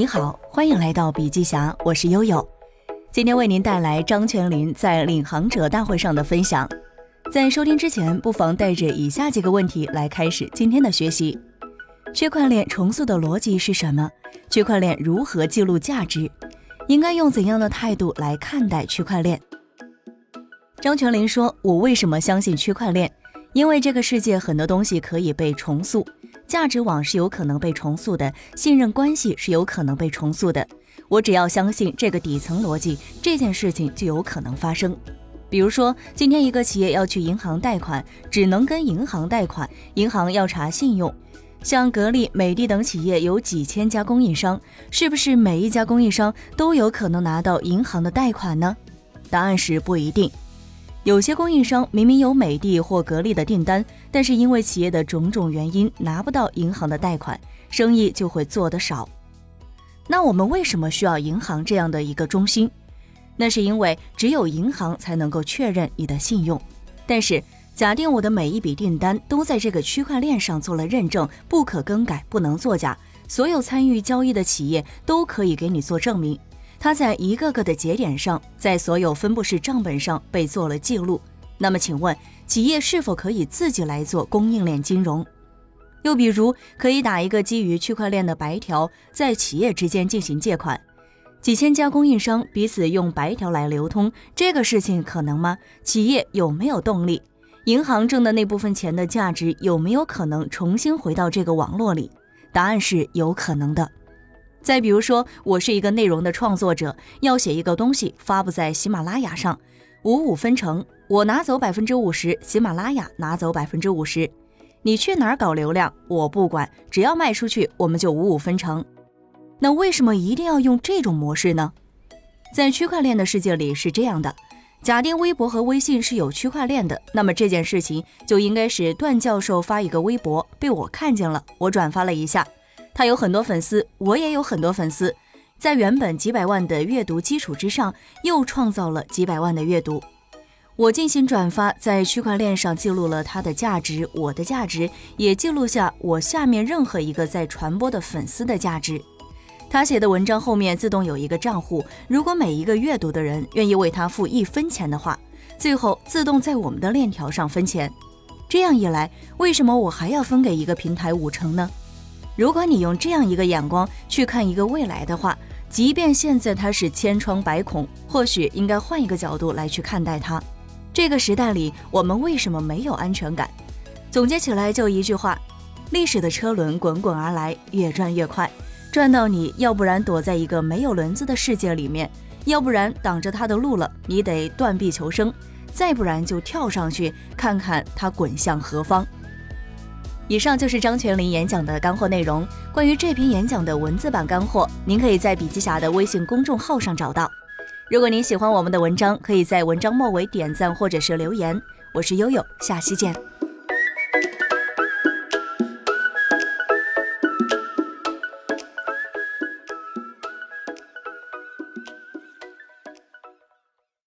你好，欢迎来到笔记侠，我是悠悠。今天为您带来张泉灵在领航者大会上的分享。在收听之前，不妨带着以下几个问题来开始今天的学习：区块链重塑的逻辑是什么？区块链如何记录价值？应该用怎样的态度来看待区块链？张泉灵说：“我为什么相信区块链？因为这个世界很多东西可以被重塑。”价值网是有可能被重塑的，信任关系是有可能被重塑的。我只要相信这个底层逻辑，这件事情就有可能发生。比如说，今天一个企业要去银行贷款，只能跟银行贷款，银行要查信用。像格力、美的等企业有几千家供应商，是不是每一家供应商都有可能拿到银行的贷款呢？答案是不一定。有些供应商明明有美的或格力的订单，但是因为企业的种种原因拿不到银行的贷款，生意就会做得少。那我们为什么需要银行这样的一个中心？那是因为只有银行才能够确认你的信用。但是假定我的每一笔订单都在这个区块链上做了认证，不可更改，不能作假，所有参与交易的企业都可以给你做证明。它在一个个的节点上，在所有分布式账本上被做了记录。那么，请问企业是否可以自己来做供应链金融？又比如，可以打一个基于区块链的白条，在企业之间进行借款？几千家供应商彼此用白条来流通，这个事情可能吗？企业有没有动力？银行挣的那部分钱的价值有没有可能重新回到这个网络里？答案是有可能的。再比如说，我是一个内容的创作者，要写一个东西发布在喜马拉雅上，五五分成，我拿走百分之五十，喜马拉雅拿走百分之五十。你去哪儿搞流量，我不管，只要卖出去，我们就五五分成。那为什么一定要用这种模式呢？在区块链的世界里是这样的：假定微博和微信是有区块链的，那么这件事情就应该是段教授发一个微博，被我看见了，我转发了一下。他有很多粉丝，我也有很多粉丝，在原本几百万的阅读基础之上，又创造了几百万的阅读。我进行转发，在区块链上记录了它的价值，我的价值也记录下我下面任何一个在传播的粉丝的价值。他写的文章后面自动有一个账户，如果每一个阅读的人愿意为他付一分钱的话，最后自动在我们的链条上分钱。这样一来，为什么我还要分给一个平台五成呢？如果你用这样一个眼光去看一个未来的话，即便现在它是千疮百孔，或许应该换一个角度来去看待它。这个时代里，我们为什么没有安全感？总结起来就一句话：历史的车轮滚滚而来，越转越快，转到你要不然躲在一个没有轮子的世界里面，要不然挡着它的路了，你得断臂求生，再不然就跳上去看看它滚向何方。以上就是张泉灵演讲的干货内容。关于这篇演讲的文字版干货，您可以在笔记侠的微信公众号上找到。如果您喜欢我们的文章，可以在文章末尾点赞或者是留言。我是悠悠，下期见。